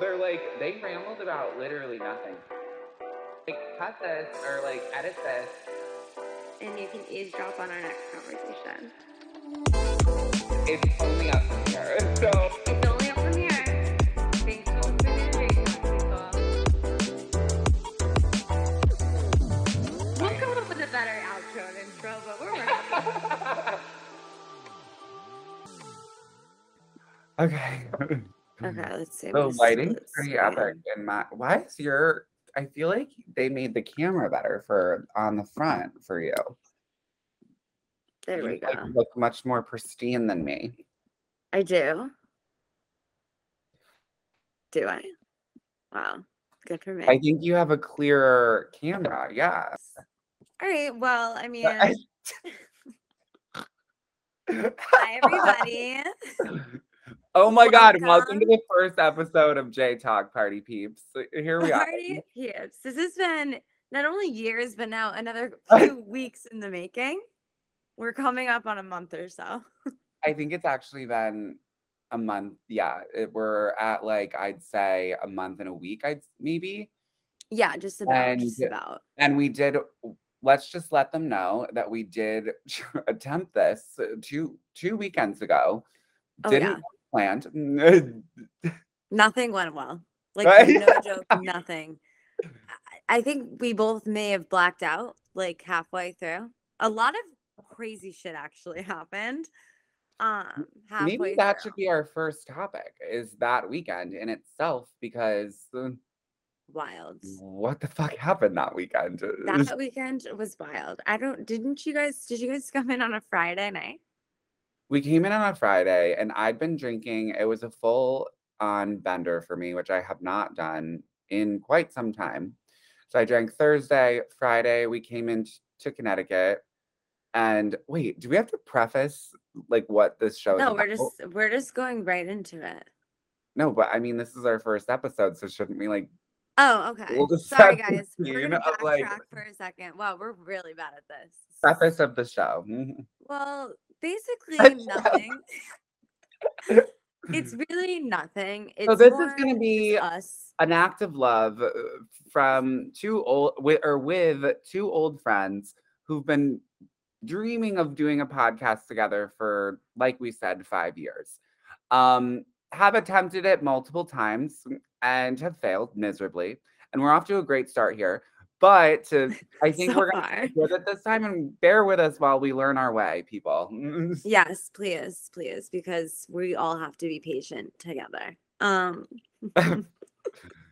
They're like, they rambled about literally nothing. Like, cut this or like edit this. And you can eavesdrop on our next conversation. It's only up from here. So, It's only up from here. Thanks for listening to Drake Talk, people. We'll come up with a better outro and intro, but we're working. okay. Mm-hmm. Okay, let's see. The lighting's pretty epic. And my, why is your, I feel like they made the camera better for on the front for you. There You, we like, go. look much more pristine than me. I do. Do I? Wow. Good for me. I think you have a clearer camera. Yes. All right. Well, I mean, I- hi everybody. oh my God. Welcome to the first episode of Jay Talk Party Peeps. Here we are. Party peeps. This has been not only years, but now another few weeks in the making. We're coming up on a month or so. I think it's actually been a month. Yeah. It, we're at like, I'd say a month and a week, I'd maybe. Yeah, just about. just And- about. And we did, let's just let them know that we did attempt this uh, two two weekends ago. Oh, Didn't yeah. Planned. Nothing went well. Like Right? no joke, nothing. I- think we both may have blacked out like halfway through. A lot of crazy shit actually happened. Um, halfway Maybe that through. should be our first topic is that weekend in itself because uh, wild. what the fuck happened that weekend? That weekend was wild. I don't. Didn't you guys? Did you guys come in on a Friday night? We came in on a Friday and I'd been drinking. It was a full on bender for me, which I have not done in quite some time. So I drank Thursday, Friday, we came into Connecticut. And wait, do we have to preface like what this show is No, we're about? just we're just going right into it. No, but I mean this is our first episode, so shouldn't we like Oh, okay. We'll Sorry, guys. We're gonna uh, like- backtrack for a second. Wow, we're really bad at this. preface of the show? Well, basically nothing. it's really nothing. It's So this is gonna be us. an act of love uh, from two old with or with two old friends who've been dreaming of doing a podcast together for like we said 5 years. Um have attempted it multiple times and have failed miserably. And we're off to a great start here. But uh, I think So we're going to do it this time and bear with us while we learn our way, people. Yes, please, please, because we all have to be patient together. Um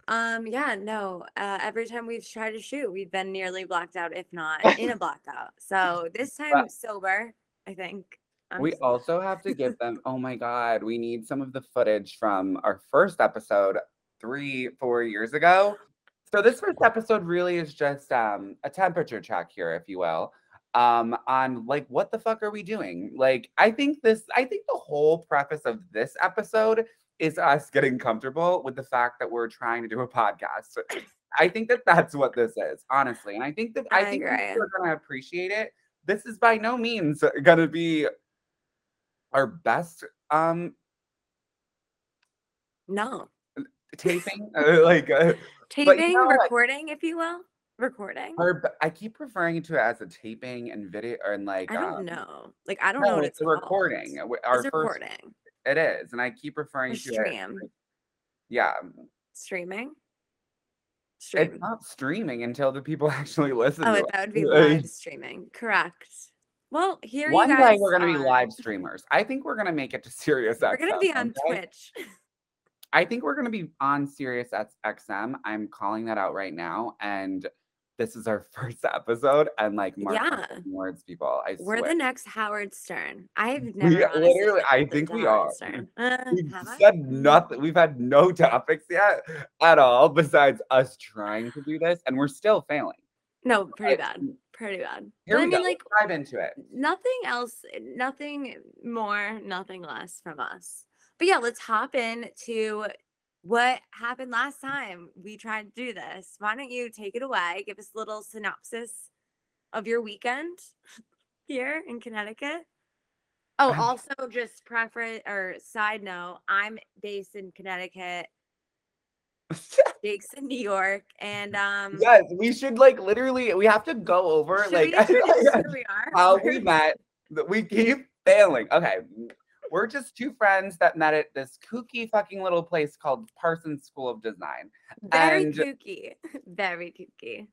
Um, yeah, no. Uh, every time we've tried to shoot, we've been nearly blacked out, if not in a blackout. So this time sober, I think. I'm we also have to give them, oh my God, we need some of the footage from our first episode three, four years ago. So this first episode really is just um, a temperature check here, if you will, um, on like what the fuck are we doing? Like, I think this, I think the whole preface of this episode is us getting comfortable with the fact that we're trying to do a podcast. I think that that's what this is, honestly, and I think that I, I think people are gonna appreciate it. This is by no means gonna be our best um no taping, uh, like. Uh, taping, know, like- recording, if you will, recording. Or I keep referring to it as a taping and video and like I don't um, know. Like I don't know what it's it's a recording. uh, Our It's first, recording. it is, and I keep referring to it. stream. Yeah, Streaming. it's not streaming until the people actually listen Oh, to it- it. that would be live streaming. Correct. Well, here One you day we're gonna be live streamers. I think we're gonna make it to Sirius We're gonna be on okay? Twitch. I think we're gonna be on Sirius XM. I'm calling that out right now, and this is our first episode. And like, mark Yeah. words, people. I We're swear. the next Howard Stern. I've never We literally- I think we Howard are. Uh, We've have I? nothing. We've had no topics yet at all, besides us trying to do this, and we're still failing. No, pretty I- bad. Pretty bad. Here but we I mean, go. like dive into it. nothing else, nothing more, nothing less from us. But yeah, let's hop in to what happened last time we tried to do this. Why don't you take it away? Give us a little synopsis of your weekend here in Connecticut. Oh, I'm- also just preference or side note, I'm based in Connecticut. Jake's in New York, and um, yes, we should like literally. We have to go over like we introduce who we are? how we met. We keep failing. Okay, we're just two friends that met at this kooky fucking little place called Parsons School of Design. Very and- kooky, very kooky.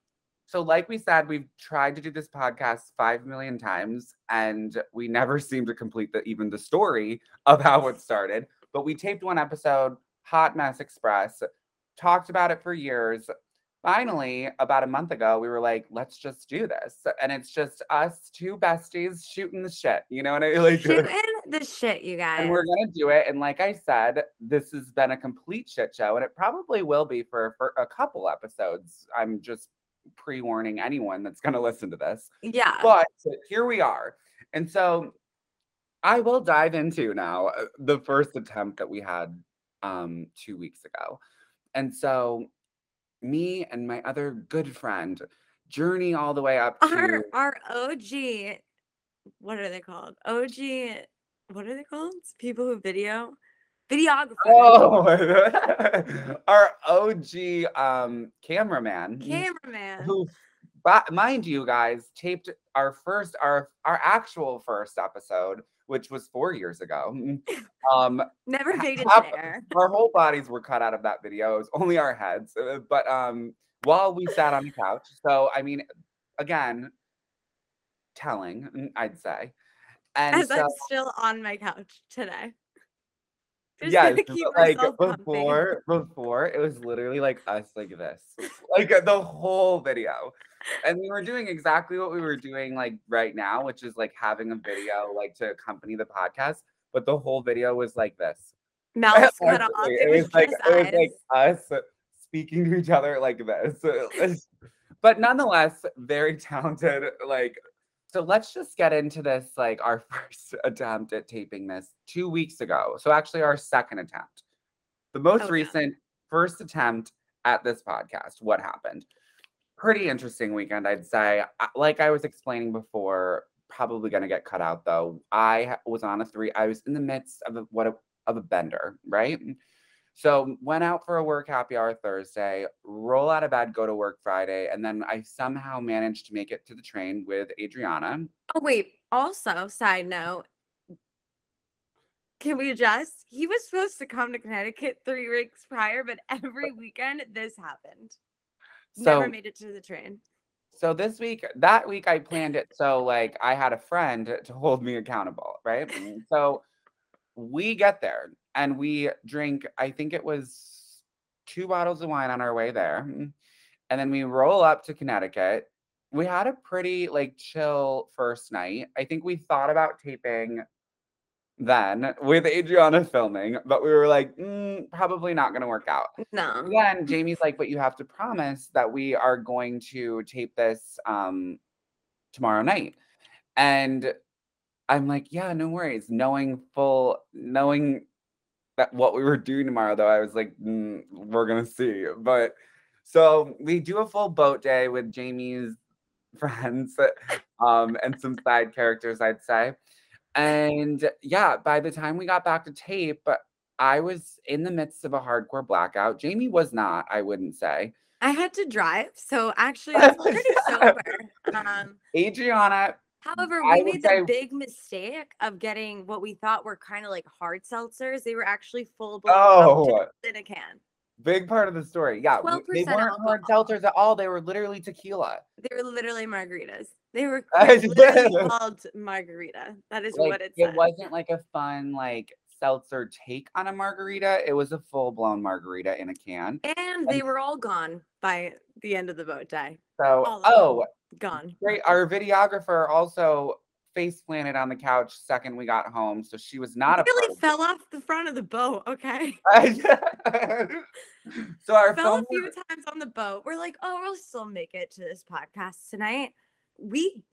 So, like we said, we've tried to do this podcast five million times, and we never seem to complete the even the story of how it started. But we taped one episode, Hot Mess Express, talked about it for years. Finally, about a month ago, we were like, let's just do this. And it's just us two besties shooting the shit. You know what I mean? Like, Shooting the shit, you guys. and we're gonna do it. And like I said, this has been a complete shit show, and it probably will be for, for a couple episodes. I'm just pre-warning anyone that's gonna listen to this. yeah. But here we are. And so I will dive into now uh, the first attempt that we had um two weeks ago. And so me and my other good friend journey all the way up to our our OG, what are they called? OG, what are they called? People who video, videographer, Oh, our OG um cameraman cameraman. who but mind you guys taped our first our our actual first episode which was 4 years ago. Um Never it half- there. our whole bodies were cut out of that video. It was only our heads. uh, But um while we sat on the couch. So I mean again telling, mm, I'd say. And As so I'm still on my couch today. Just keep like myself pumping. before before it was literally like us like this. Like the whole video. And we were doing exactly what we were doing like right now, which is like having a video like to accompany the podcast. But the whole video was like this. Mouths cut off. It was like it was like us speaking to each other like this. But nonetheless, very talented. Like, so let's just get into this. Like our first attempt at taping this two weeks ago. So actually, our second attempt. The most Oh, yeah. recent first attempt at this podcast. What happened? Pretty interesting weekend, I'd say. Like I was explaining before, probably gonna get cut out though. I was on a three. I was in the midst of a, what a, of a bender, right? So went out for a work happy hour Thursday, roll out of bed, go to work Friday, and then I somehow managed to make it to the train with Adriana. Oh wait. Also, side note. Can we adjust? He was supposed to come to Connecticut three weeks prior, but every weekend this happened. So Never made it to the train. so this week, that week I planned it so like I had a friend to hold me accountable, right? So we get there and we drink, I think it was two bottles of wine on our way there. mm, And then we roll up to Connecticut. We had a pretty like chill first night. I think we thought about taping then with Adriana filming, but we were like, "Mm, probably not going to work out. No. Then Jamie's like, but you have to promise that we are going to tape this um tomorrow night. And I'm like, yeah, no worries. Knowing full, knowing that what we were doing tomorrow, though, I was like, "Mm, we're gonna see. But so we do a full boat day with Jamie's friends, um, and some side characters, I'd say. And yeah, by the time we got back to tape, I was in the midst of a hardcore blackout. Jamie was not, I wouldn't say. I had to drive, so actually I was pretty sober. Um, Adriana, Mm, however, we would made the say- big mistake of getting what we thought were kind of like hard seltzers. They were actually full blown Oh. in a can. big part of the story. Yeah, they 12% weren't hard seltzers at all. They were literally tequila. They were literally margaritas. They were literally called margarita. That is Like what it it wasn't like a fun like seltzer take on a margarita. It was a full blown margarita in a can. and they were all gone by the end of the boat day. So oh, Gone. great. Our videographer also face planted on the couch second we got home, so she was not a really fell off the front of the boat. Okay. so our fell a few was- times on the boat. We're like, oh, we'll still make it to this podcast tonight. We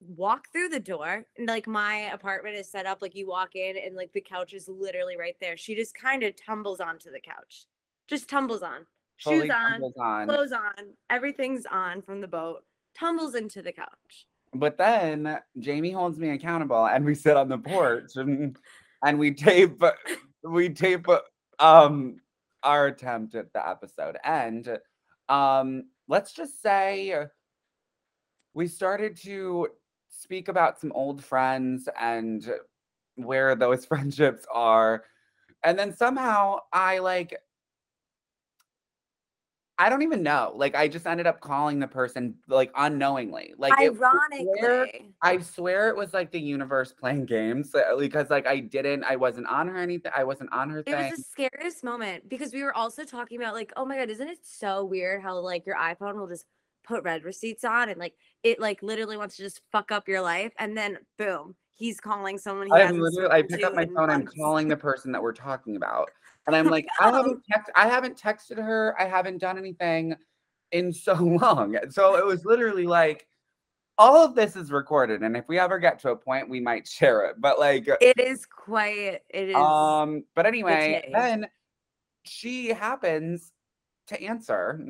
walk through the door, and like my apartment is set up like you walk in, and like the couch is literally right there. She just kind of tumbles onto the couch, just tumbles on, shoes on, tumbles on. clothes on, everything's on from the boat, tumbles into the couch. But then Jamie holds me accountable and we sit on the porch and, and we tape we tape um our attempt at the episode. And um, let's just say we started to speak about some old friends and where those friendships are. And then somehow I like I don't even know. Like I just ended up calling the person like unknowingly. Like it- I swear, Ironically. I swear it was like the universe playing games uh, because like I didn't, I wasn't on her anything. I wasn't on her It thing. was the scariest moment because we were also talking about like, oh my god, isn't it so weird how like your iPhone will just put red receipts on and like it like literally wants to just fuck up your life and then boom, he's calling someone he I hasn't literally, I pick up my phone. I'm calling the person that we're talking about, and I'm like, I haven't text, I haven't texted her. I haven't done anything in so long. So it was literally like, all of this is recorded, and if we ever get to a point, we might share it. But like, It is quite it is um, but anyway, then she happens to answer.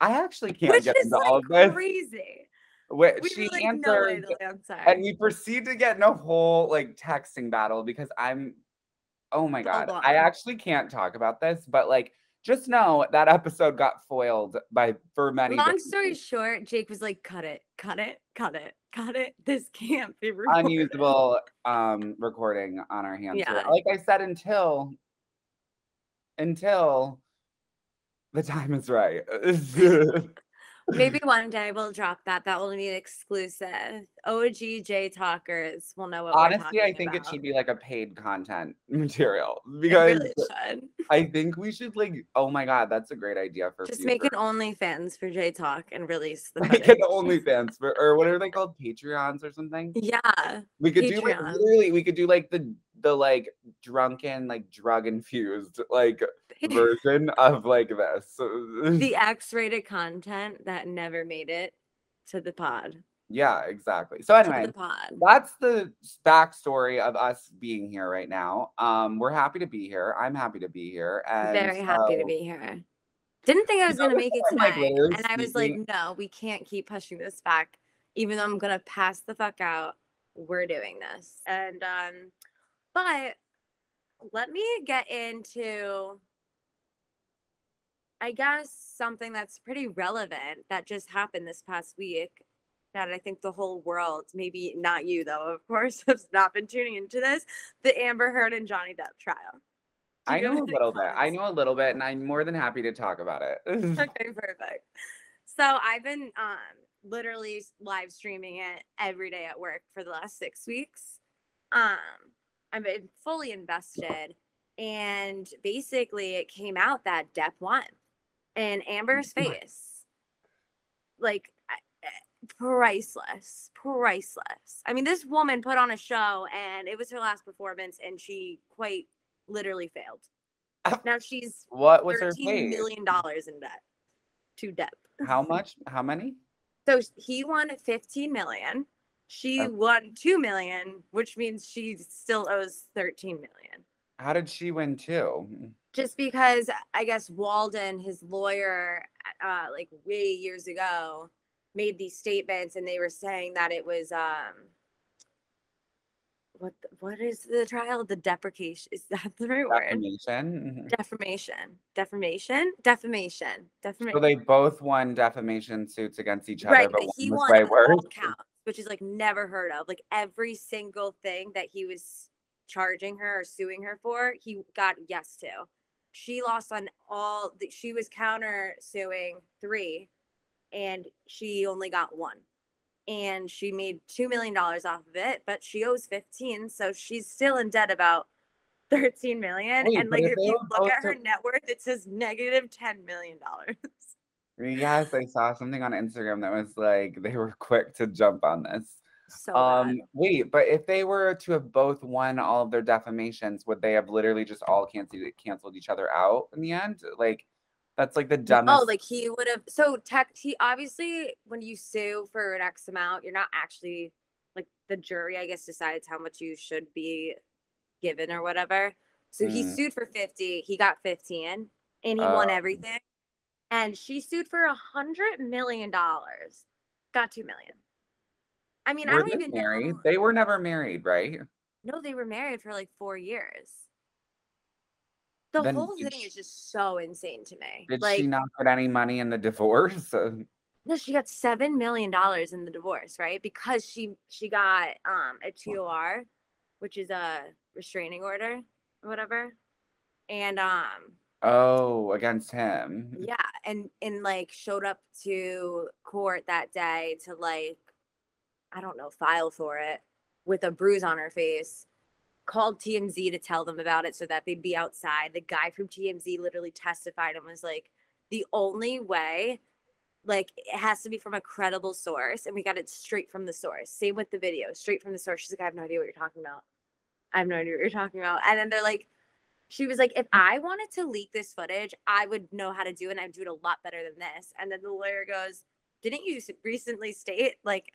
I actually can't which get into like all of this. crazy. Wh- We she like, answered, answer. and we proceed to get in a whole like texting battle because I'm oh my god. I actually can't talk about this, but like just know that episode got foiled by for many Long different story short, Jake was like, cut it, cut it, cut it, cut it. This can't be recorded. unusable um recording on our hands. Yeah. Like I said, until until the time is right. Maybe one day we'll drop that. That will be an exclusive. OG J talkers will know what we're Honestly, I think it should be like a paid content material It because really. I think we should like. Oh my god, that's a great idea for Just future. make an OnlyFans for Jay Talk and release the footage. an OnlyFans for, or what are they called? Patreons or something? Yeah. We could do like Patreon. literally. We could do like the the like drunken like drug infused like version of like this. the X-rated content that never made it to the pod. yeah, exactly. So anyway, the pod. that's the backstory of us being here right now. Um, we're happy to be here. I'm happy to be here, and Very happy to be here. Didn't think I was gonna make it like, tonight. literally and I was like, no, we can't keep pushing this back. Even though I'm gonna pass the fuck out, we're doing this. And um, but let me get into I guess something that's pretty relevant that just happened this past week that I think the whole world, maybe not you though, of course, has not been tuning into this, the Amber Heard and Johnny Depp trial. Do I have know a little bit. I know a little bit, and I'm more than happy to talk about it. okay, perfect. So I've been um literally live streaming it every day at work for the last six weeks. Um, I've been fully invested, and basically it came out that Depp won, in Amber's face, like I- eh, priceless, priceless. I mean, this woman put on a show, and it was her last performance, and she quite literally failed. Now she's what was her thirteen million dollars in debt to Depp. How much? How many? So he won 15 million. She Oh. won 2 million, which means she still owes 13 million. How did she win too? Just because I guess Waldman, his lawyer, uh, like way years ago, made these statements and they were saying that it was um what the- what is the trial? The deprecation is that the right word? Defamation. Mhm. Defamation. Defamation? Defamation. So they both won defamation suits against each other, right, but but one he was won all counts, which is like never heard of. Like every single thing that he was charging her or suing her for, he got yes to. She lost on all. The, she was counter suing three, and she only got one. And she made two million dollars off of it, but she owes fifteen, so she's still in debt about thirteen million. Wait, and like if you look at her net worth, it says negative ten million dollars. Yes, I saw something on Instagram that was like they were quick to jump on this. So bad. Um, wait, but if they were to have both won all of their defamations, would they have literally just all canceled canceled each other out in the end? Like, that's like the dumbest. Oh, like he would have. So tech, he obviously, when you sue for an X amount, you're not actually like the jury. I guess decides how much you should be given or whatever. So he Mm. sued for fifty. He got fifteen, and he won Oh. everything. And she sued for a hundred million dollars. Got two million. I mean, I were don't they even married? know. They were never married, right? No, they were married for like four years. The Then whole thing sh- is just so insane to me. Did like, she not get any money in the divorce? Uh, no, she got seven million dollars in the divorce, right? Because she she got um a TOR, which is a restraining order or whatever. And um Oh, against him. yeah, and and like showed up to court that day to like I don't know, file for it with a bruise on her face. Called TMZ to tell them about it so that they'd be outside. The guy from TMZ literally testified and was like, the only way, like, it has to be from a credible source. And we got it straight from the source. Same with the video, straight from the source. She's like, I have no idea what you're talking about. I have no idea what you're talking about. And then they're like, she was like, if I wanted to leak this footage, I would know how to do it. And I'd do it a lot better than this. And then the lawyer goes, Didn't you recently state, like,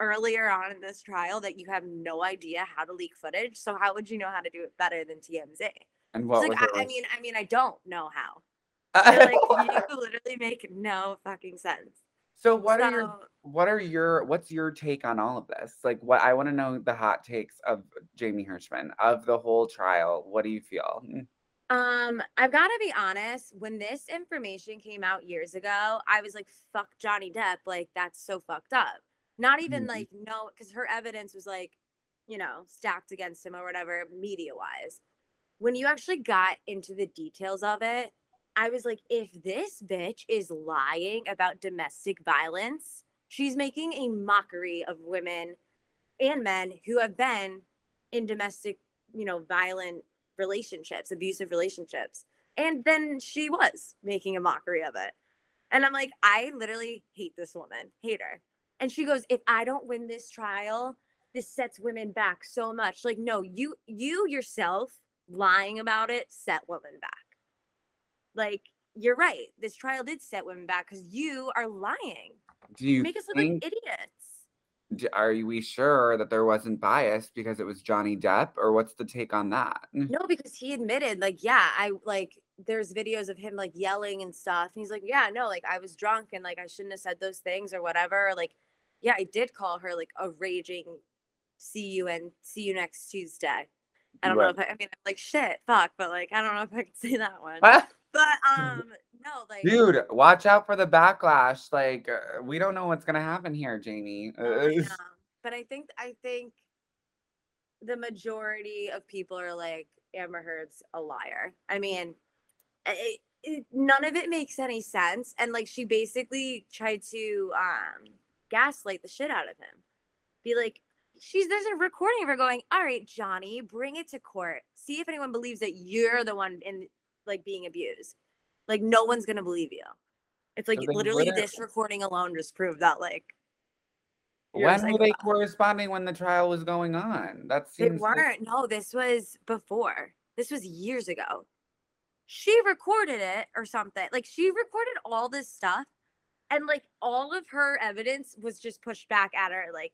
earlier on in this trial that you have no idea how to leak footage? So how would you know how to do it better than TMZ? And what like, I. I mean, I mean, I don't know how. Like, you literally make no fucking sense. So what are your what are your what's your take on all of this? Like what I want to know the hot takes of Jamie Hirschman of the whole trial. What do you feel? Mm, Um, I've got to be honest. When this information came out years ago, I was like, "Fuck Johnny Depp!" Like that's so fucked up. Not even Mhm. like no, because her evidence was like, you know, stacked against him or whatever, media wise. When you actually got into the details of it, I was like, if this bitch is lying about domestic violence, she's making a mockery of women and men who have been in domestic, you know, violent relationships, abusive relationships. And then she was making a mockery of it. And I'm like, I literally hate this woman, hate her. And she goes, if I don't win this trial, this sets women back so much. Like, no, you you yourself lying about it set women back. Like, you're right. This trial did set women back because you are lying. Do you Make us look like idiots. are we sure that there wasn't bias because it was Johnny Depp or what's the take on that? No, because he admitted, like, yeah, I like there's videos of him like yelling and stuff. And he's like, Yeah, no, like I was drunk and like I shouldn't have said those things or whatever. Like, yeah, I did call her like a raging see you and see you next Tuesday. I don't know if I, I mean like shit, fuck, but like I don't know if I could say that one. But um no, like Dude, watch out for the backlash. Like uh, we don't know what's gonna happen here, Jamie. I Uh. But I think I think the majority of people are like Amber Heard's a liar. I mean, it, it, none of it makes any sense, and like she basically tried to um gaslight the shit out of him. Be like, she's there's a recording of her going, "All right, Johnny, bring it to court. See if anyone believes that you're the one in like being abused. Like no one's gonna believe you." It's like So literally literally- this recording alone just proved that like when were they corresponding when the trial was going on? That They seems like- weren't. No, this was before. This was years ago. She recorded it or something. Like she recorded all this stuff and like all of her evidence was just pushed back at her like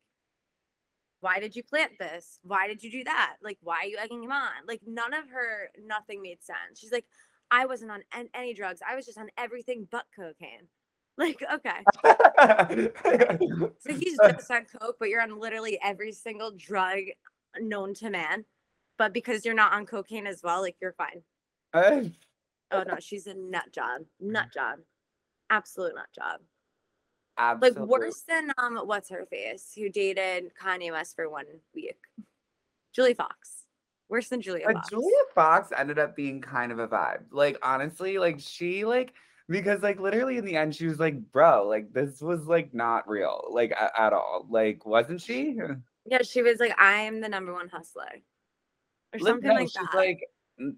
why did you plant this? Why did you do that? Like why are you egging him on? Like none of her nothing made sense. She's like I wasn't on an- any drugs. I was just on everything but cocaine. Like okay. So he's just on coke, but you're on literally every single drug known to man. But because you're not on cocaine as well, like you're fine. Oh no, she's a nut job. Nut job. Absolute nut job. Absolutely. Like worse than um what's her face who dated Kanye West for one week. Julia Fox. Worse than Julia But Fox. Julia Fox ended up being kind of a vibe. Like honestly, like she like because like literally in the end she was like, bro, like this was like not real, like a- at all. Like wasn't she? Yeah, she was like, I am the number one hustler. Or something no, like she's that. like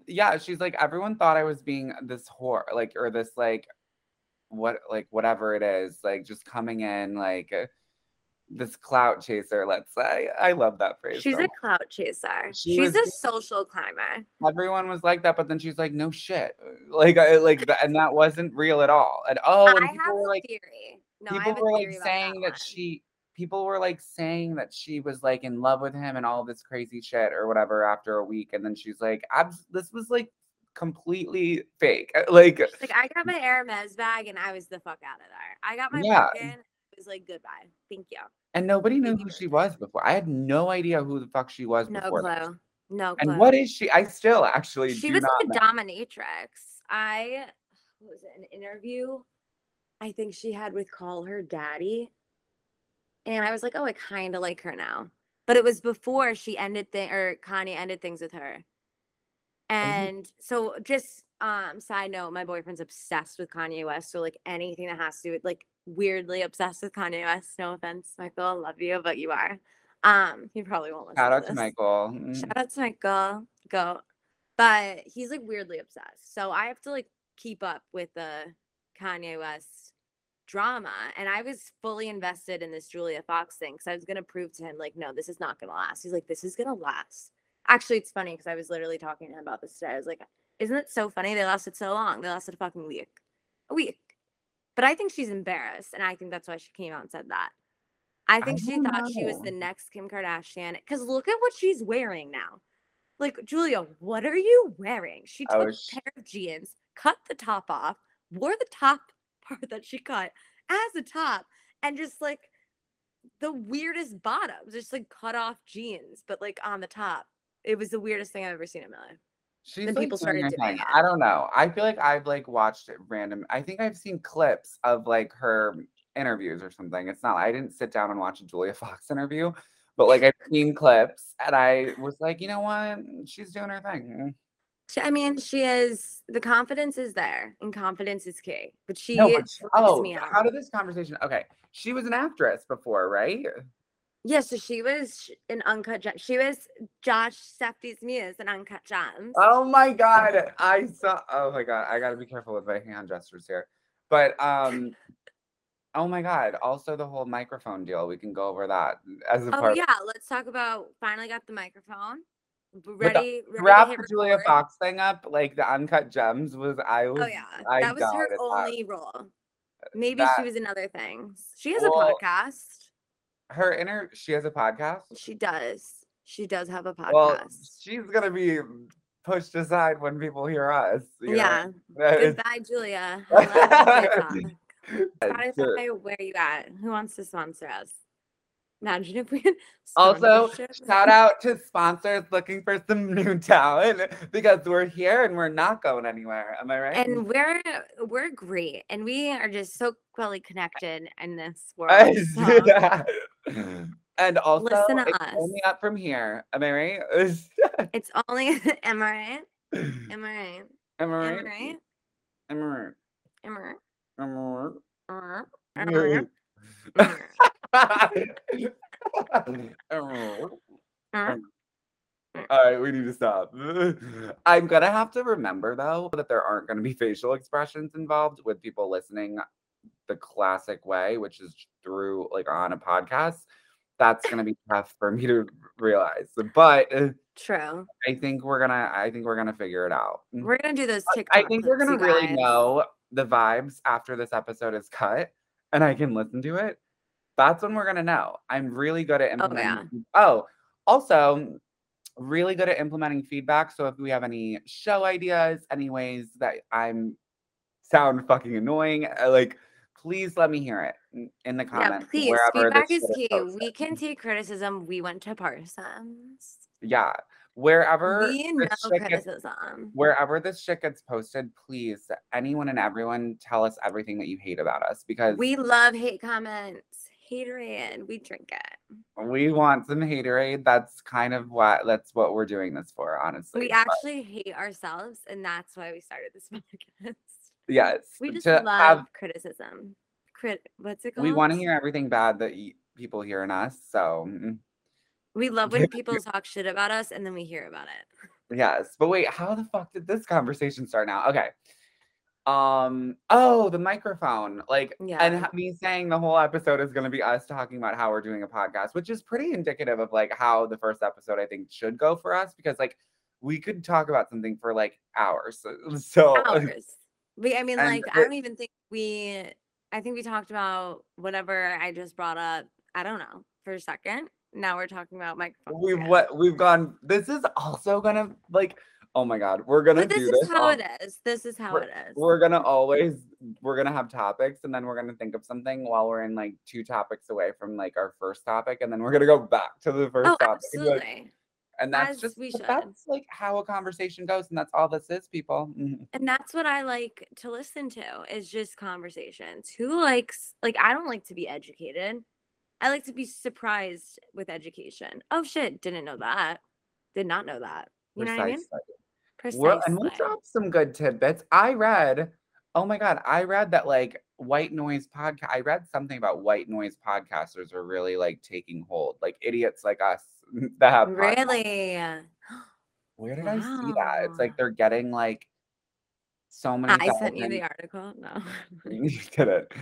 yeah, she's like everyone thought I was being this whore, like or this like what like whatever it is, like just coming in like uh, this clout chaser, let's say. I love that phrase. She's so a clout chaser. She She's was a social climber. everyone was like that, but then she's like, no shit, like I, like that, and that wasn't real at all. And oh, and I people have were a like, theory. No, I people have a were like saying that, one. she, people were like saying that she was like in love with him and all this crazy shit or whatever after a week, and then she's like, this was like completely fake, uh, like. Like, I got my Hermes bag and I was the fuck out of there. I got my Yeah. It was like goodbye. Thank you. And nobody knew who she was before. I had no idea who the fuck she was No before. this. clue. No And what is she? I still actually she do was not like a dominatrix. I was it an interview? I think she had with Call Her Daddy. And I was like, oh, I kind of like her now. But it was before she ended thing or Kanye ended things with her. And so just um side note, my boyfriend's obsessed with Kanye West. So like anything that has to do with like weirdly obsessed with Kanye West. No offense, Michael. I love you, but you are. Um, he probably won't listen. Shout to out to this. Michael. Mm. Shout out to Michael. Go. But he's like weirdly obsessed. So I have to like keep up with the Kanye West drama. And I was fully invested in this Julia Fox thing because I was going to prove to him, like, no, this is not going to last. He's like, this is going to last. Actually, it's funny because I was literally talking to him about this today. I was like, isn't it so funny? They lasted so long. They lasted a fucking week. A week. But I think she's embarrassed. And I think that's why she came out and said that. I think she don't thought she was the next Kim Kardashian. Because look at what she's wearing now. Like, Julia, what are you wearing? She took sh- a pair of jeans, cut the top off, wore the top part that she cut as a top, and just like the weirdest bottoms, just like cut off jeans, but like on the top. It was the weirdest thing I've ever seen in my life. She's Then like people started doing thing. it. I don't know. I feel like I've like watched it random. I think I've seen clips of like her interviews or something. It's not. I didn't sit down and watch a Julia Fox interview, but like I've seen clips, and I was like, you know what? She's doing her thing. She, I mean, she is the confidence is there, and confidence is key. But she No, but oh, me out. how did this conversation? Okay, she was an actress before, right? Yeah, so she was in uncut gem. She was Josh Safdie's muse in Uncut Gems. Oh my god, I saw. Oh my god, I gotta be careful with my hand gestures here. But um, oh my god. Also, the whole microphone deal. We can go over that as a part. Oh part. yeah, let's talk about finally got the microphone. B- the- Ready, ready Wrap the Julia. Fox thing up, like the uncut gems was. I was. Oh yeah, I that was her died at that. only role. Maybe that- she was in other things. She has Well, a podcast. Her inner. She has a podcast. She does. She does have a podcast. Well, she's gonna be pushed aside when people hear us. know? yeah. Goodbye, Julia. Spotify, where you at? Who wants to sponsor us? Imagine if we Also, shout out to sponsors looking for some new talent because we're here and we're not going anywhere. Am I right? and we're we're great and we are just so well connected in this world I so see that. And also, Listen to it's us. only up from here. Am I right? it's only am i right am i right Am I right? right Am I right? am i right Am I right? Am I right? Am I right? Am I right? Am I right? All right, we need to stop. I'm gonna have to remember though that there aren't gonna be facial expressions involved with people listening the classic way, which is through like on a podcast. That's gonna be tough for me to realize, but uh, true I think we're gonna. I think we're gonna figure it out. we're gonna do those TikTok I think we're gonna really guys. know the vibes after this episode is cut, and I can listen to it. That's when we're gonna know. I'm really good at Oh, implementing. yeah. Oh, also, really good at implementing feedback. So if we have any show ideas, any ways that I'm sound fucking annoying, uh, like please let me hear it in- the yeah comments. please wherever feedback is key we can take criticism we went to parsons Yeah, wherever we know shit gets criticism wherever this shit gets posted, please, anyone and everyone, tell us everything that you hate about us because we, love hate comments haterade we drink it We want some haterade. That's kind of what that's what we're doing this for, honestly. we But actually hate ourselves and that's why we started this podcast yes, we just love have criticism Crit- what's it called we want to hear everything bad that y- people hear in us. So we love when people talk shit about us and then we hear about it yes, but wait, how the fuck did this conversation start now? Okay. Um. Oh, the microphone. Like, Yeah. and me saying the whole episode is going to be us talking about how we're doing a podcast, which is pretty indicative of like how the first episode I think should go for us because like we could talk about something for like hours. So, so hours. We, I mean, And like, I don't even think we. I think we talked about whatever I just brought up. I don't know for a second. Now we're talking about microphones. we've again. what we've gone. This is also gonna like. Oh my god, we're gonna But this do is this. how all- it is. This is how it is. We're gonna always we're gonna have topics and then we're gonna think of something while we're in like two topics away from like our first topic and then we're gonna go back to the first oh, topic. absolutely. And that's As just we should. that's like how a conversation goes, and that's all this is, people. Mhm. And that's what I like to listen to is just conversations. Who likes like I don't like to be educated. I like to be surprised with education. Oh shit, didn't know that. Did not know that. You know what I mean? Precisely. Precisely. Well, and we'll drop some good tidbits. I read, oh my god, I read that like white noise podcast. I read something about white noise podcasters are really like taking hold, like idiots like us that have. podcasts. Really? Where did I see that? It's like they're getting like so many. I sent you the article. No. You did it.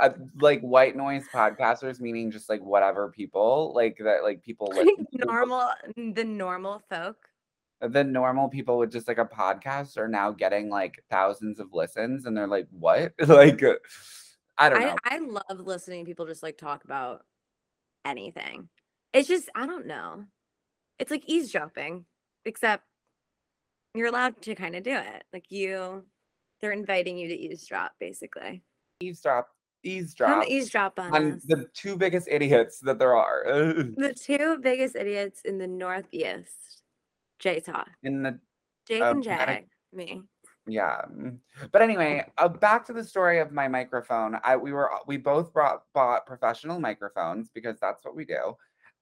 Uh, like white noise podcasters, meaning just like whatever people like that, like people like normal the normal folk. the normal people with just like a podcast are now getting like thousands of listens and they're like what like i don't know I, I love listening to people just like talk about anything. It's just I don't know. It's like eavesdropping, except you're allowed to kind of do it. Like you, they're inviting you to eavesdrop, basically. eavesdrop Come eavesdrop eavesdrop on, on us. the two biggest idiots that there are The two biggest idiots in the Northeast, Jay Talk, in the Jake Um, and Jay, me. yeah but anyway uh, back to the story of my microphone i we were we both brought bought professional microphones because that's what we do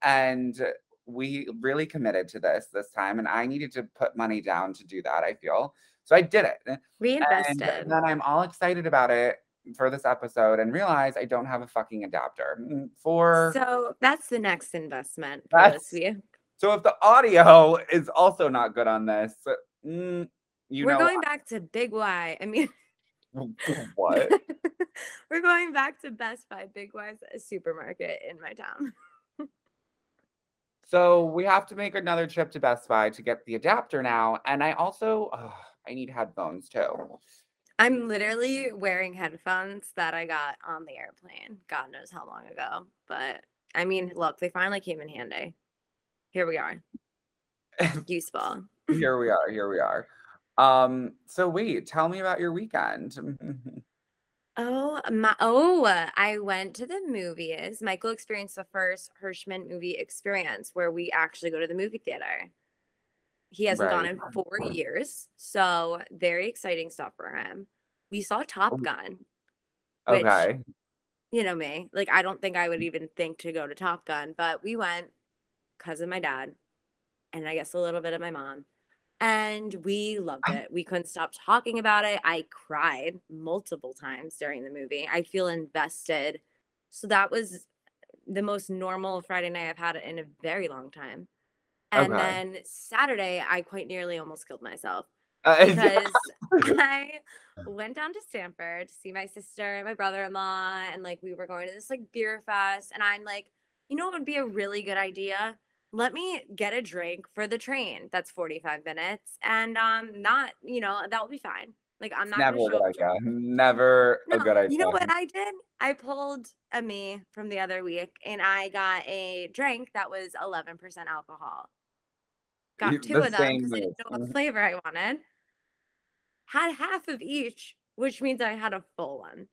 and we really committed to this this time and i needed to put money down to do that i feel so i did it We And then I'm all excited about it for this episode and realize I don't have a fucking adapter mm, for. So, So that's the next investment for That's- week. if the audio is also not good on this, mm, you We're going back to Big Y. I mean, what? We're going back to Best Buy, Big Y's a supermarket in my town. So we have to make another trip to Best Buy to get the adapter now, and I also ugh, I need headphones too. I'm literally wearing headphones that I got on the airplane. God knows how long ago. But I mean, look, they finally came in handy. Here we are. Useful. here we are. Here we are. Um. So wait, tell me about your weekend. Oh my oh I went to the movies. Michael experienced the first Hirschman movie experience where we actually go to the movie theater. He hasn't gone in four years. So very exciting stuff for him. We saw Top Oh. Gun. which- okay. You know me. Like I don't think I would mm. even think to go to Top Gun, but we went because of my dad and I guess a little bit of my mom. And we loved it. We couldn't stop talking about it. I cried multiple times during the movie. I feel invested. So that was the most normal Friday night I've had in a very long time. And Okay. then Saturday, I quite nearly almost killed myself Uh, because I went down to Stamford to see my sister and my brother-in-law, and like we were going to this like beer fest, and I'm like, you know, what would be a really good idea. Let me get a drink for the train. That's 45 minutes, and um, not you know that will be fine. Like I'm not Never a good idea. Never a good idea. You know what I did? I pulled a me from the other week and I got a drink that was 11% alcohol. Got You- two the of them because I didn't know what Mhm. flavor I wanted. Had half of each, which means I had a full one.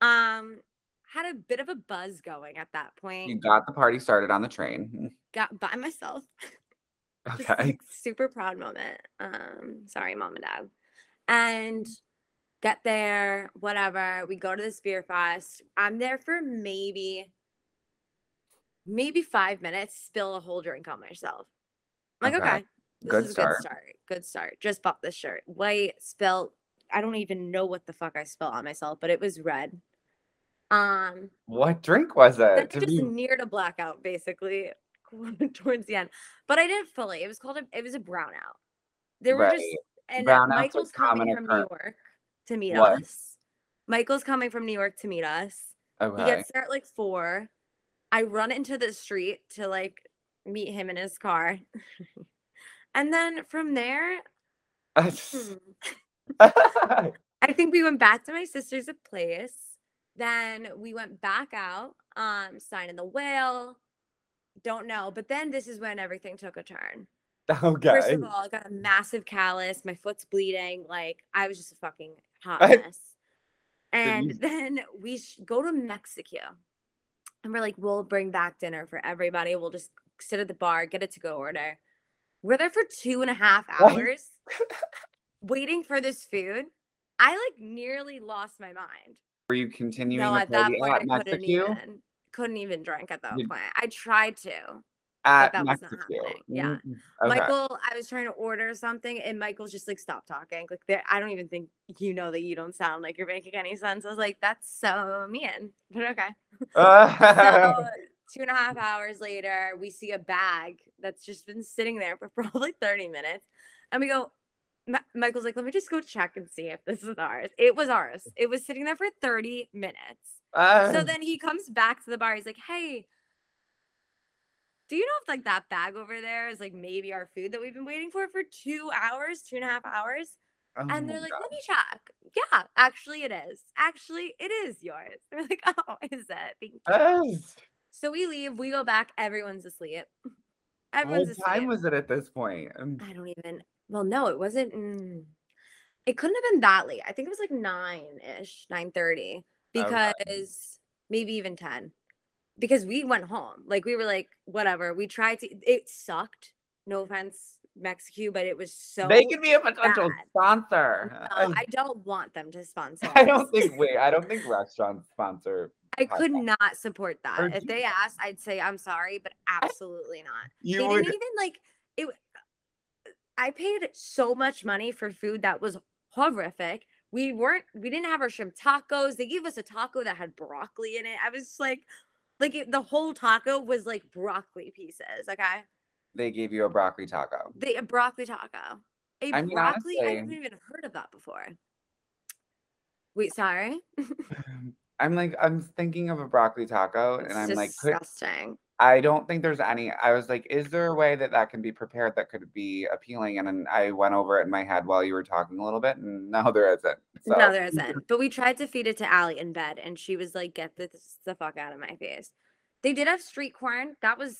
Um, had a bit of a buzz going at that point. You got the party started on the train. got by myself. Just, Okay. like, super proud moment. Um, sorry, mom and dad. And get there, whatever. We go to this beer fest. I'm there for maybe, maybe five minutes, spill a whole drink on myself. I'm like, Okay. okay. This Good is start. a good start. Good start. Just bought this shirt. White, spilt. I don't even know what the fuck I spilled on myself, but it was red. Um, What drink was it? To just be neared a blackout basically towards the end. But I didn't fully. It was called a it was a brownout. There were just and Brownouts Michael's coming from New York to meet What? us. Michael's coming from New York to meet us. Okay. He gets there at like four. I run into the street to like meet him in his car. and then from there, hmm, I think we went back to my sister's place. Then we went back out, um, sign signing the whale. Don't know. But then this is when everything took a turn. Okay. First of all, I got a massive callus. My foot's bleeding. Like I was just a fucking hot mess. And then we sh- go to Mexico, and we're like, we'll bring back dinner for everybody. We'll just sit at the bar, get a to go order. We're there for two and a half hours waiting for this food. I like nearly lost my mind. Were you continuing No, at that point I at couldn't even couldn't even drink at that point. I tried to. At that was not happening, yeah. Mm, Okay. Michael, I was trying to order something and Michael's just like, stop talking. Like, I don't even think you know that you don't sound like you're making any sense. I was like, that's so mean. But okay. So, two and a half hours later, we see a bag that's just been sitting there for probably 30 minutes. And we go, Ma- Michael's like, let me just go check and see if this is ours. It was ours. It was sitting there for 30 minutes. So Uh, then he comes back to the bar. He's like, "Hey, do you know if like that bag over there is like maybe our food that we've been waiting for for two hours, two and a half hours?" oh And they're like, God. "Let me check. Yeah, actually, it is. Actually, it is yours." They're like, "Oh, is it? Thank you." So we leave. We go back. Everyone's asleep. Everyone's What time was it at this point? I don't even. Well, no, it wasn't. mm, it couldn't have been that late. I think it was like nine ish, nine thirty, Okay. because maybe even ten. Because we went home, like we were like, whatever. We tried to. It sucked. No offense, Mexico, but it was so. they could be a potential bad. sponsor. No, I don't want them to sponsor. I don't think. Wait, I don't think restaurants sponsor. I could not support that. If they asked, I'd say I'm sorry, but absolutely not. You they didn't even like it. I paid so much money for food that was horrific. We weren't. We didn't have our shrimp tacos. They gave us a taco that had broccoli in it. I was like, like it, the whole taco was like broccoli pieces. Okay, They gave you a broccoli taco. they a broccoli taco. A I mean, broccoli. I honestly- haven't even heard of that before. Wait, sorry. I'm like, I'm thinking of a broccoli taco, It's and I'm like, could, disgusting. I don't think there's any. I was like, is there a way that that can be prepared that could be appealing? And then I went over it in my head while you were talking a little bit, and no, there isn't. So, No, there isn't. But we tried to feed it to Allie in bed, and she was like, "Get this the fuck out of my face." They did have street corn. That was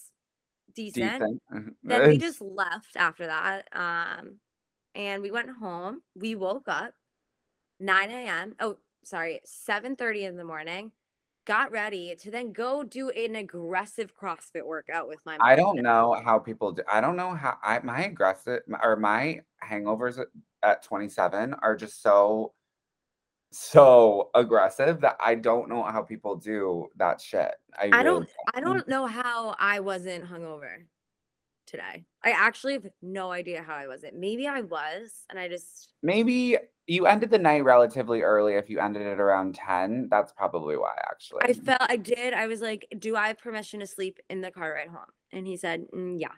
decent. decent. Then we just left after that, um, and we went home. We woke up 9 a.m. Oh, sorry, 7:30 in the morning. Got ready to then go do an aggressive CrossFit workout with my. I don't know how people do. I don't know how I my aggressive or my hangovers at, at 27 are just so so aggressive that I don't know how people do that shit. I, I really don't. I don't know how I wasn't hungover today. I actually have no idea how I wasn't. Maybe I was, and I just Maybe you ended the night relatively early. If you ended it around 10, that's probably why. Actually, I felt I did. I was like, "Do I have permission to sleep in the car ride home?" And he said, "Mm, "Yeah."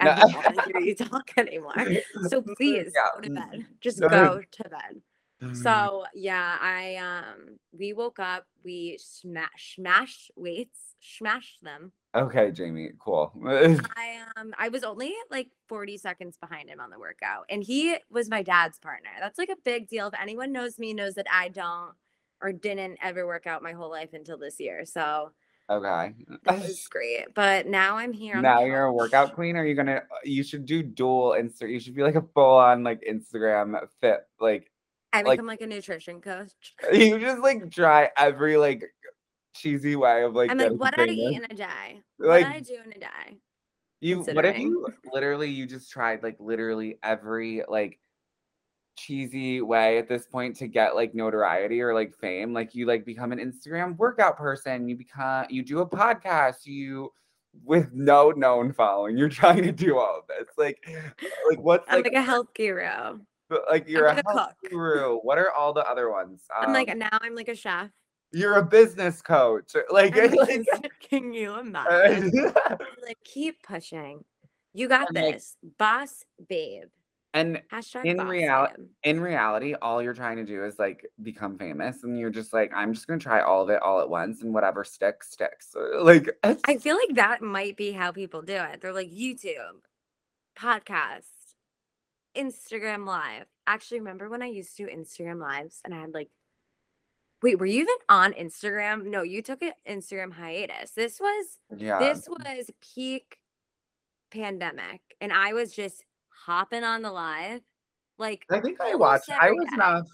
I No. don't want to hear you talk anymore. So please Yeah, go to bed. Just no. go to bed. Mm. So yeah, I um we woke up, we smash smash weights, smashed them. okay, Jamie, cool. I um I was only like 40 seconds behind him on the workout. And he was my dad's partner. That's like a big deal. If anyone knows me, knows that I don't or didn't ever work out my whole life until this year. So okay. that was great. But now I'm here. now you're a workout queen. Are you gonna? You should do dual Insta. You should be like a full on like Instagram fit. Like I like- become like a nutrition coach. you just like try every like cheesy way of like. I'm like, what did I famous. eat in a day? What Like did I do in a day? you, what if you literally you just tried like literally every like cheesy way at this point to get like notoriety or like fame? Like you like become an Instagram workout person. You become you do a podcast. You with no known following. You're trying to do all of this. Like like what's I'm like like a health guru. But, like you're like a a cook. guru. What are all the other ones? I'm like Um, now I'm like a chef. you're a business coach. Like, I'm like, can you imagine? like keep pushing. You got And, like, this, boss babe. and Hashtag in boss reali- babe. in reality, all you're trying to do is like become famous, and you're just like, I'm just gonna try all of it all at once, and whatever sticks, sticks. Like, I feel like that might be how people do it. They're like YouTube, podcast, Instagram live. Actually, remember when I used to do Instagram lives and I had like, wait, were you even on Instagram? No, you took an Instagram hiatus. This was yeah, this was peak pandemic, and I was just hopping on the live. Like I think I watched. I was day. not.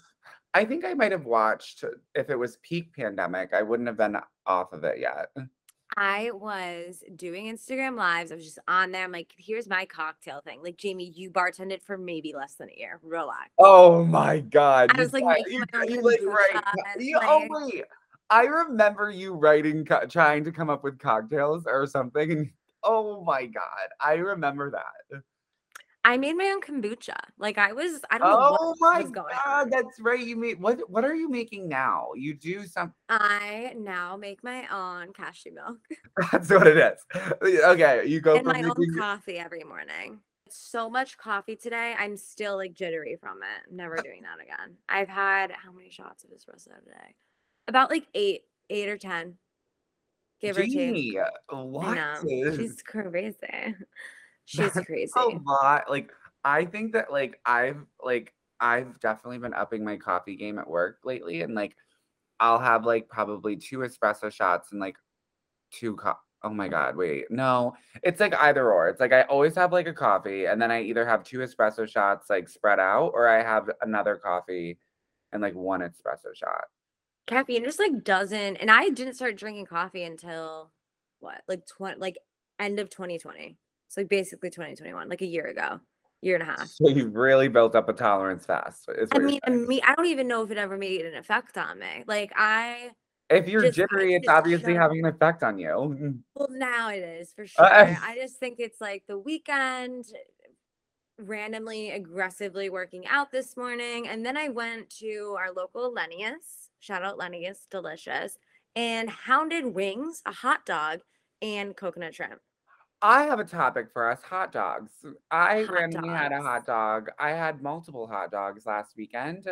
I think I might have watched. If it was peak pandemic, I wouldn't have been off of it yet. I was doing Instagram lives. I was just on there. I'm like, here's my cocktail thing. Like, Jamie, you bartended for maybe less than a year. Relax. Oh my god! I was like making you, you, like, kombucha, write co- you- oh wait, I remember you writing, trying to come up with cocktails or something, and oh my god, I remember that. I made my own kombucha. Like, I was, I don't know Oh what my was going god, on. that's right. You made what? What are you making now? You do some. I now make my own cashew milk That's what it is. Okay, you go and my own coffee every morning. So much coffee today. I'm still like jittery from it. I'm never doing that again. I've had how many shots of espresso today? About like eight, eight or ten, give or take. Gee, what? She's crazy. She's That's crazy. a lot. Like I think that like I've like I've definitely been upping my coffee game at work lately, and like I'll have like probably two espresso shots and like two co- Oh my god, wait. No, it's like either or. It's like I always have like a coffee and then I either have two espresso shots like spread out or I have another coffee and like one espresso shot. Caffeine just like doesn't. And I didn't start drinking coffee until what, like twenty, like end of 2020. So like basically 2021, like a year ago, year and a half. So you've really built up a tolerance fast. I what you're mean, me, I don't even know if it ever made an effect on me. Like I, if you're just- jittery, it's obviously having an effect on you. well, now it is for sure. Uh, I just think it's like the weekend, randomly aggressively working out this morning, and then I went to our local Lennius. Shout out Lennius, delicious, and hounded wings, a hot dog, and coconut shrimp. I have a topic for us hot dogs. I Hot randomly had a hot dog. I had multiple hot dogs last weekend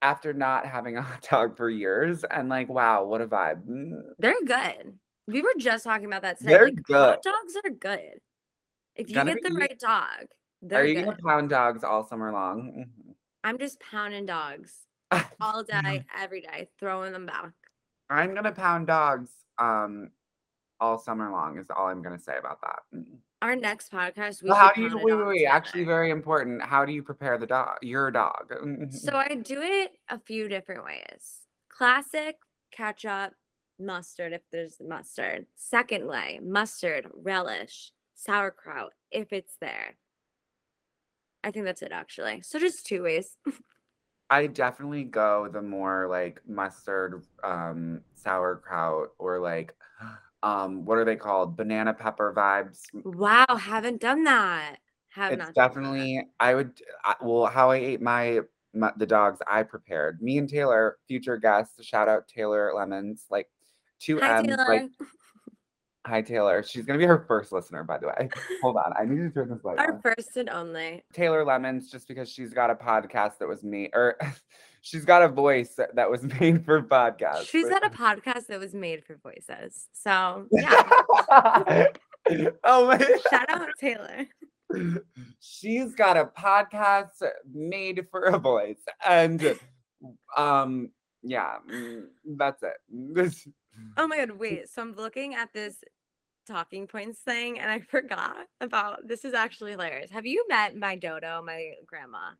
after not having a hot dog for years. And like, wow, what a vibe. Mm, They're good. We were just talking about that today. They're like, Hot dogs are good. If you Gonna get the right dog, they're Are you good. to pound dogs all summer long? I'm just pounding dogs all day, every day, throwing them back. I'm going to pound dogs um, all summer long, is all I'm going to say about that. Mm. Our next podcast, we Well, how do you, wait, wait, wait, actually, very important. How do you prepare the dog, your dog? So I do it a few different ways. Classic ketchup, mustard if there's mustard. Second way, mustard, relish, sauerkraut if it's there. I think that's it actually. So just two ways. I definitely go the more like mustard, um, sauerkraut, or like, um, what are they called? Banana pepper vibes. Wow, haven't done that. Have It's not done that. definitely. I would. I, well, how I ate my, my the dogs I prepared. Me and Taylor, future guest. Shout out Taylor Lemons. Like two Hi, M's. Taylor. Like hi Taylor. She's gonna be her first listener, by the way. Hold on, I need to turn this light Our on. first and only. Taylor Lemons just because she's got a podcast that was me, or she's got a voice that- was made for podcasts. She's got a podcast that was made for voices. So yeah, oh my shout out Taylor. she's got a podcast made for a voice and um yeah mm, that's it this Oh my god, wait. So I'm looking at this talking points thing and I forgot about this is actually hilarious. Have you met my dodo, my grandma,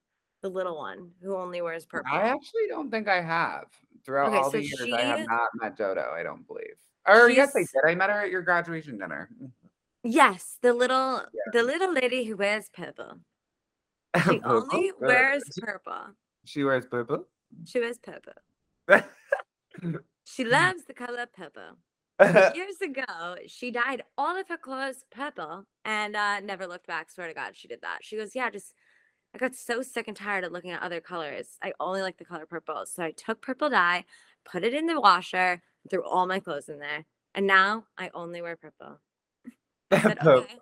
the little one who only wears purple? i actually don't think i have throughout Okay, all so the years i have not met dodo i don't believe or yes i did i met her at your graduation dinner Yes, the little the little lady who wears purple. She Purple? only wears purple. she wears purple She wears purple. She loves the color purple. Years ago, she dyed all of her clothes purple and uh, never looked back. Swear to God, she did that. She goes, Yeah, just I got so sick and tired of looking at other colors. I only like the color purple. So I took purple dye, put it in the washer, threw all my clothes in there. And now I only wear purple. Said, okay.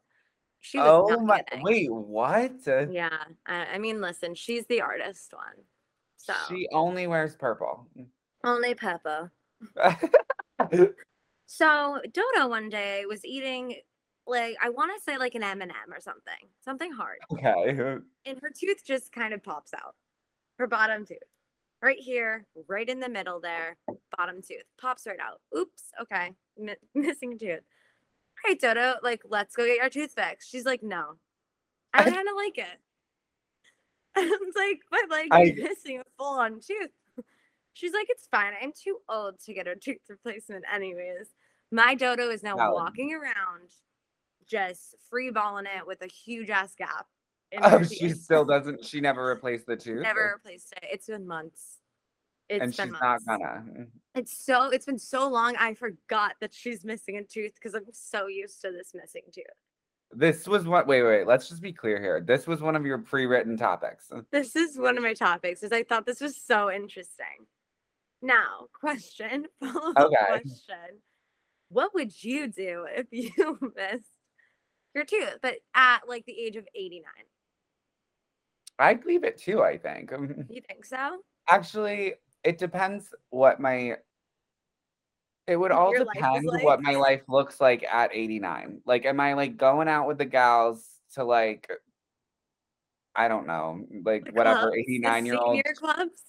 She was oh my kidding. wait what uh Yeah. I, I mean, listen, she's the artist one. So she only wears purple mm. only purple. So Dodo one day was eating like I want to say like an M and m or something, something hard, okay and her tooth just kind of pops out. Her bottom tooth, right here, right in the middle there, bottom tooth pops right out. Oops, okay, mi- missing tooth. All right, Dodo, like let's go get your tooth fixed. She's like, no, I kind of like it. I was like, but like I- you're missing a full on tooth. She's like, it's fine. I'm too old to get a tooth replacement, anyways. My dodo is now walking around, just free balling it with a huge ass gap. in Oh, she teeth. still doesn't. She never replaced the tooth. never replaced it. It's been months. It's and been she's months. not gonna. Mm-hmm. It's so it's been so long. I forgot that she's missing a tooth because I'm so used to this missing tooth. This was what. Wait, wait. Let's just be clear here. This was one of your pre-written topics. This is one of my topics because I thought this was so interesting. Now, question, Okay. question. What would you do if you missed your tooth, but at like the age of 89? I'd leave it too. I think. You think so? Actually, it depends what my. It would all Your depend like? what my life looks like at 89. Like, am I like going out with the gals to like, I don't know, like The whatever, clubs, 89 year old Senior clubs?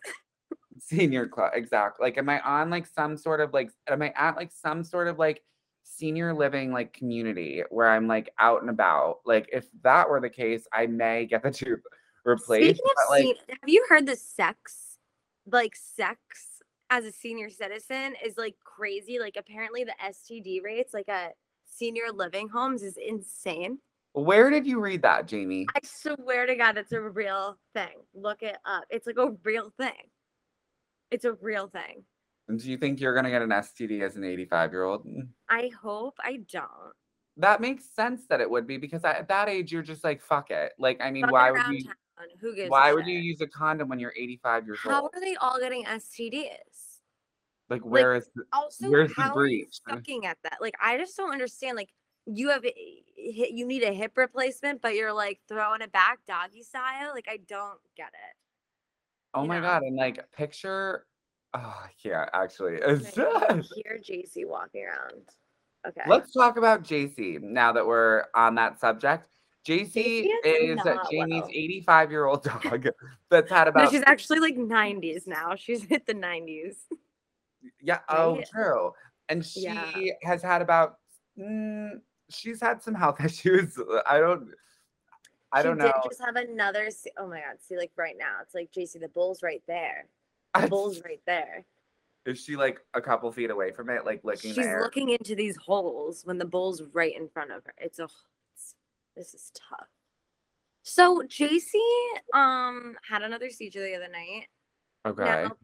senior club. Exactly. Like, am I on like some sort of like, am I at like some sort of like senior living like community where I'm like out and about? Like, if that were the case, I may get the tooth replaced. Speaking but, of like, have you heard the sex, like sex as a senior citizen is like crazy. Like apparently the STD rates like at senior living homes is insane. where did you read that, Jamie? I swear to God, it's a real thing. Look it up. It's like a real thing. It's a real thing. Do you think you're gonna get an STD as an 85 year old? Mm. I hope I don't. That makes sense that it would be because at that age you're just like fuck it. Like I mean, why would you? town, Who gives? Why would you use a condom when you're 85 years How old? How are they all getting STDs? Like where is? the- Also, Where's the how are you breach? sucking at that? Like, I just don't understand. Like, you have you need a hip replacement, but you're like throwing it back doggy style. Like, I don't get it. Oh you my know? god! And like picture. Oh yeah, actually. It's Like, you hear JC walking around. Okay. Let's talk about JC now that we're on that subject. JC, is Jamie's well. 85 year old dog that's had no, about she's actually like 90s now. She's hit the 90s. Yeah. Oh, Right? true. And she Yeah. has had about. Mm, she's had some health issues. I don't. I she don't did know. just have another. Oh my God. See, like right now, it's like JC, the bull's right there. Bull's right there. Is she like a couple feet away from it, like looking? She's the air? looking into these holes when the bull's right in front of her. It's a it's, this is tough. So JC um had another seizure the other night. okay. Now,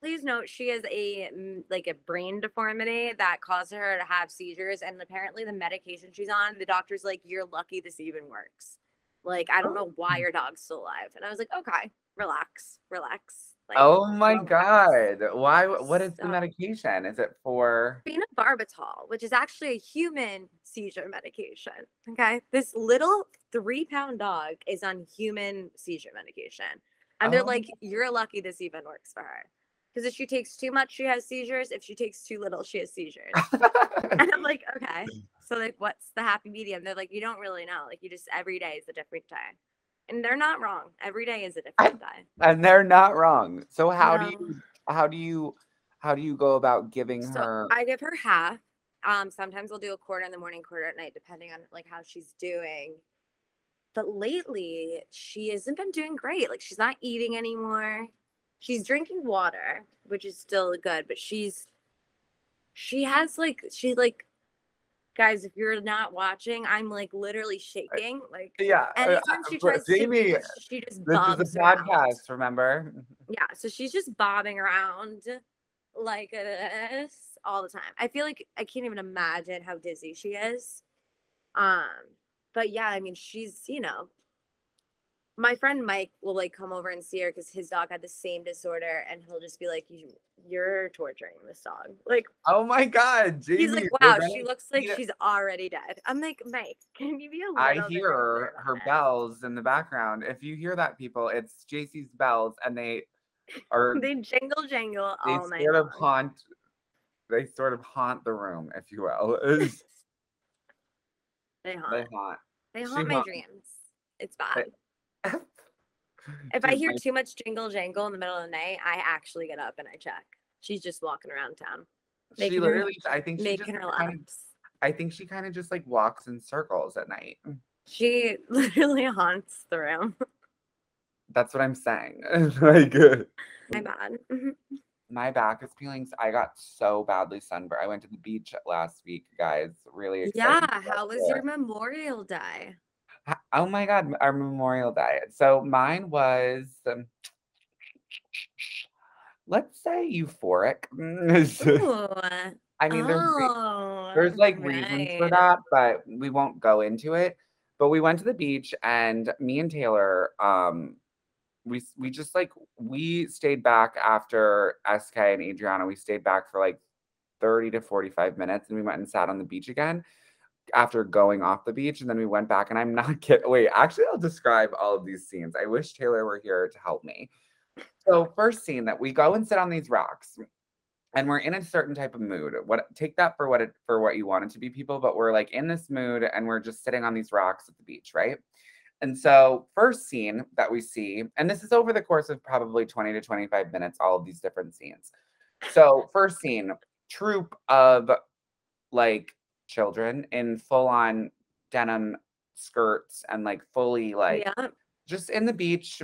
please note she has a mm, like a brain deformity that causes her to have seizures, and apparently the medication she's on, the doctor's like, "You're lucky this even works." Like I don't know why your dog's still alive, and I was like, "Okay, relax, relax." Like, oh my god! Why? What is the medication? Is it for? phenobarbital, which is actually a human seizure medication. Okay. This little three pound dog is on human seizure medication. And they're Oh. like, you're lucky this even works for her. Because if she takes too much, she has seizures. If she takes too little, she has seizures. and I'm like, okay. So, like, what's the happy medium? They're like, you don't really know. Like, you just, every day is a different day. And they're not wrong. Every day is a different day. and they're not wrong. So how do you? How do you? How do you go about giving So her? I give her half. Um, sometimes I'll do a quarter in the morning, quarter at night, depending on like how she's doing. But lately, she hasn't been doing great. Like she's not eating anymore. She's drinking water, which is still good, but she's she has like she like guys, if you're not watching, I'm like literally shaking. Like yeah. anytime she tries to Jamie, eat, she just this bobs is a podcast. Remember? Yeah, so she's just bobbing around like this all the time. I feel like I can't even imagine how dizzy she is. Um, but yeah, I mean, she's you know, my friend Mike will like come over and see her because his dog had the same disorder, and he'll just be like, "You, you're torturing this dog." Like Oh my God, Jamie! he's like, "Wow, she looks like it." she's already dead." I'm like, Mike, can you be a little? I hear her, bells in the background. If you hear that, people, it's JC's bells, and they are They jingle jangle they all night sort of haunt. They sort of haunt the room, if you will. They haunt. they haunt. They She haunt my haunt- dreams. It's bad. If I hear too much jingle jangle in the middle of the night, I actually get up and I check. She's just walking around town, she making her- literally, I think she making her kind of. I think she kind of just like walks in circles at night. She literally haunts the room. That's what I'm saying. like, My bad. Mhm. my back is peeling. I got so badly sunburned. I went to the beach last week, guys. Really excited. Yeah. How was your Memorial Day? Oh my God, our Memorial diet. So mine was, um, let's say euphoric. Ooh. I mean, there's, oh, there's like reasons for that, but we won't go into it. But we went to the beach and me and Taylor, um, we we just like we stayed back after SK and Adriana. We stayed back for like 30 to 45 minutes and we went and sat on the beach again after going off the beach. And then we went back and I'm not kidding. Wait, actually, I'll describe all of these scenes. I wish Taylor were here to help me. So, first scene that we go and sit on these rocks and we're in a certain type of mood. What take that for what it for what you want it to be, people, but we're like in this mood and we're just sitting on these rocks at the beach, right? And so, first scene that we see, and this is over the course of probably 20 to 25 minutes, all of these different scenes. So, first scene, troop of like children in full on denim skirts and like fully like yeah. just in the beach.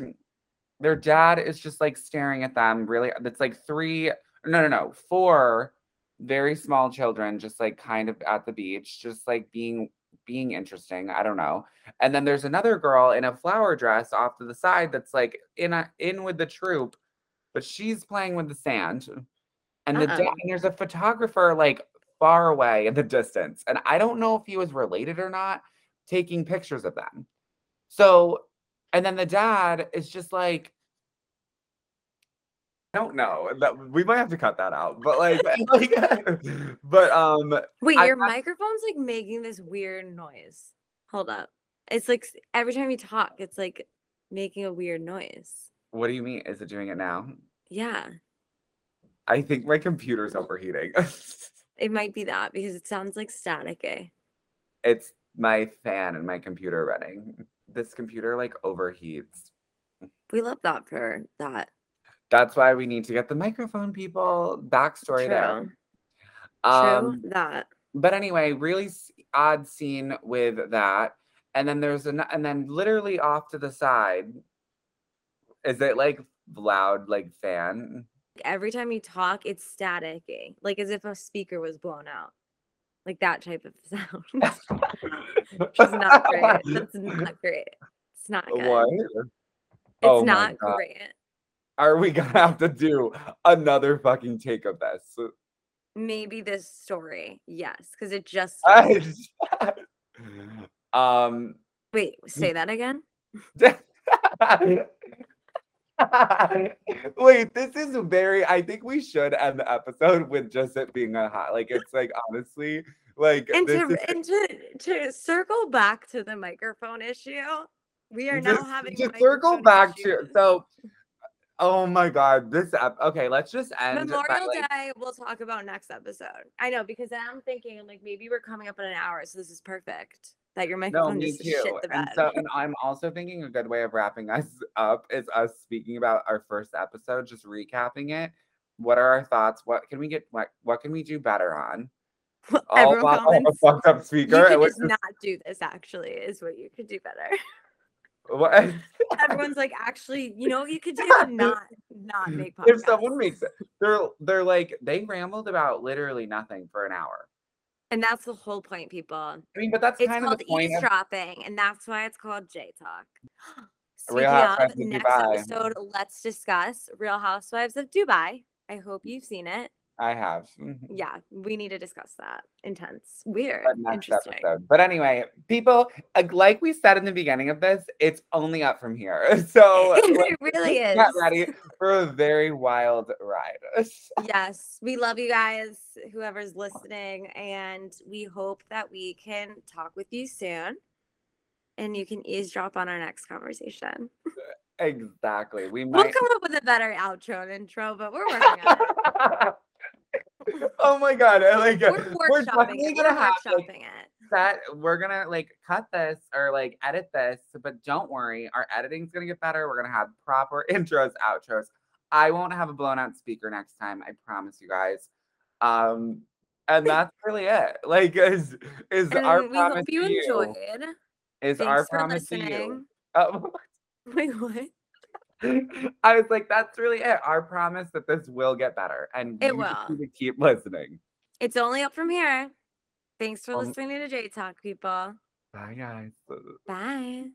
Their dad is just like staring at them. Really, it's like three, no, no, no, four very small children, just like kind of at the beach, just like being being interesting. I don't know. And then there's another girl in a flower dress off to the side that's like in a in with the troop, but she's playing with the sand. And the uh-uh. dad, and there's a photographer like far away in the distance, and I don't know if he was related or not, taking pictures of them. So, and then the dad is just like, I don't know. That we might have to cut that out, but like, like but um, Wait, I your got- microphone's like making this weird noise. Hold up. It's like every time you talk, it's like making a weird noise. what do you mean? Is it doing it now? Yeah. I think my computer's overheating. It might be that because it sounds like staticky. it's my fan and my computer running. This computer like overheats. We love that for that. That's why we need to get the microphone, people. Backstory there. True. Um, True that. but anyway, really odd scene with that. And then there's an and then literally off to the side. Is it like loud like fan? Every time you talk, it's staticky, like as if a speaker was blown out. Like that type of sound. It's not great. That's not great. It's not good. What? It's Oh not great. Are we gonna have to do another fucking take of this? Maybe this story, yes, because it just. Um Wait, say that again. Wait, this is very. I think we should end the episode with just it being a hot. Like it's like honestly, like And this to, is and to to circle back to the microphone issue, we are now having to circle back to so. Oh my god, this okay. Let's just end. by, Memorial like- Day, we'll talk about next episode. I know because then I'm thinking like maybe we're coming up in an hour, so this is perfect. That your No, me just too. shit the And so, and I'm also thinking a good way of wrapping us up is us speaking about our first episode, just recapping it. What are our thoughts? What can we get? What what can we do better on? All Everyone while a fucked up speaker. You could just not do this. Actually, is what you could do better. what- Everyone's like, actually, you know, what you could do not not make podcasts. if someone makes it, they're they're like they rambled about literally nothing for an hour. And that's the whole point, people. I mean, but that's It's kind of the point. Of, eavesdropping, and that's why it's called Jay Talk. Speaking Real Housewives of of next Dubai. episode, let's discuss Real Housewives of Dubai. I hope you've seen it. I have. Yeah, we need to discuss that. Intense, weird, interesting. episode. But anyway, people, uh, like we said in the beginning of this, it's only up from here. So it really is. get ready for a very wild ride. Yes, we love you guys, whoever's listening, and we hope that we can talk with you soon. And you can eavesdrop on our next conversation. exactly. We might. We'll might. come up with a better outro and intro, but we're working on it. oh my god! I Like We're we're definitely gonna have like, it. that. We're gonna like cut this or like edit this, but don't worry, our editing's gonna get better. We're gonna have proper intros, outros. I won't have a blown out speaker next time. I promise you guys. Um, and that's really it. Like, is is And our we promise hope you to you? enjoyed. Is Thanks our promise to you? Oh, Wait, what? I was like, that's really it. Our promise that this will get better. And It will. need to keep listening. It's only up from here. Thanks for Um, listening to Jay Talk, people. Bye, guys. Bye.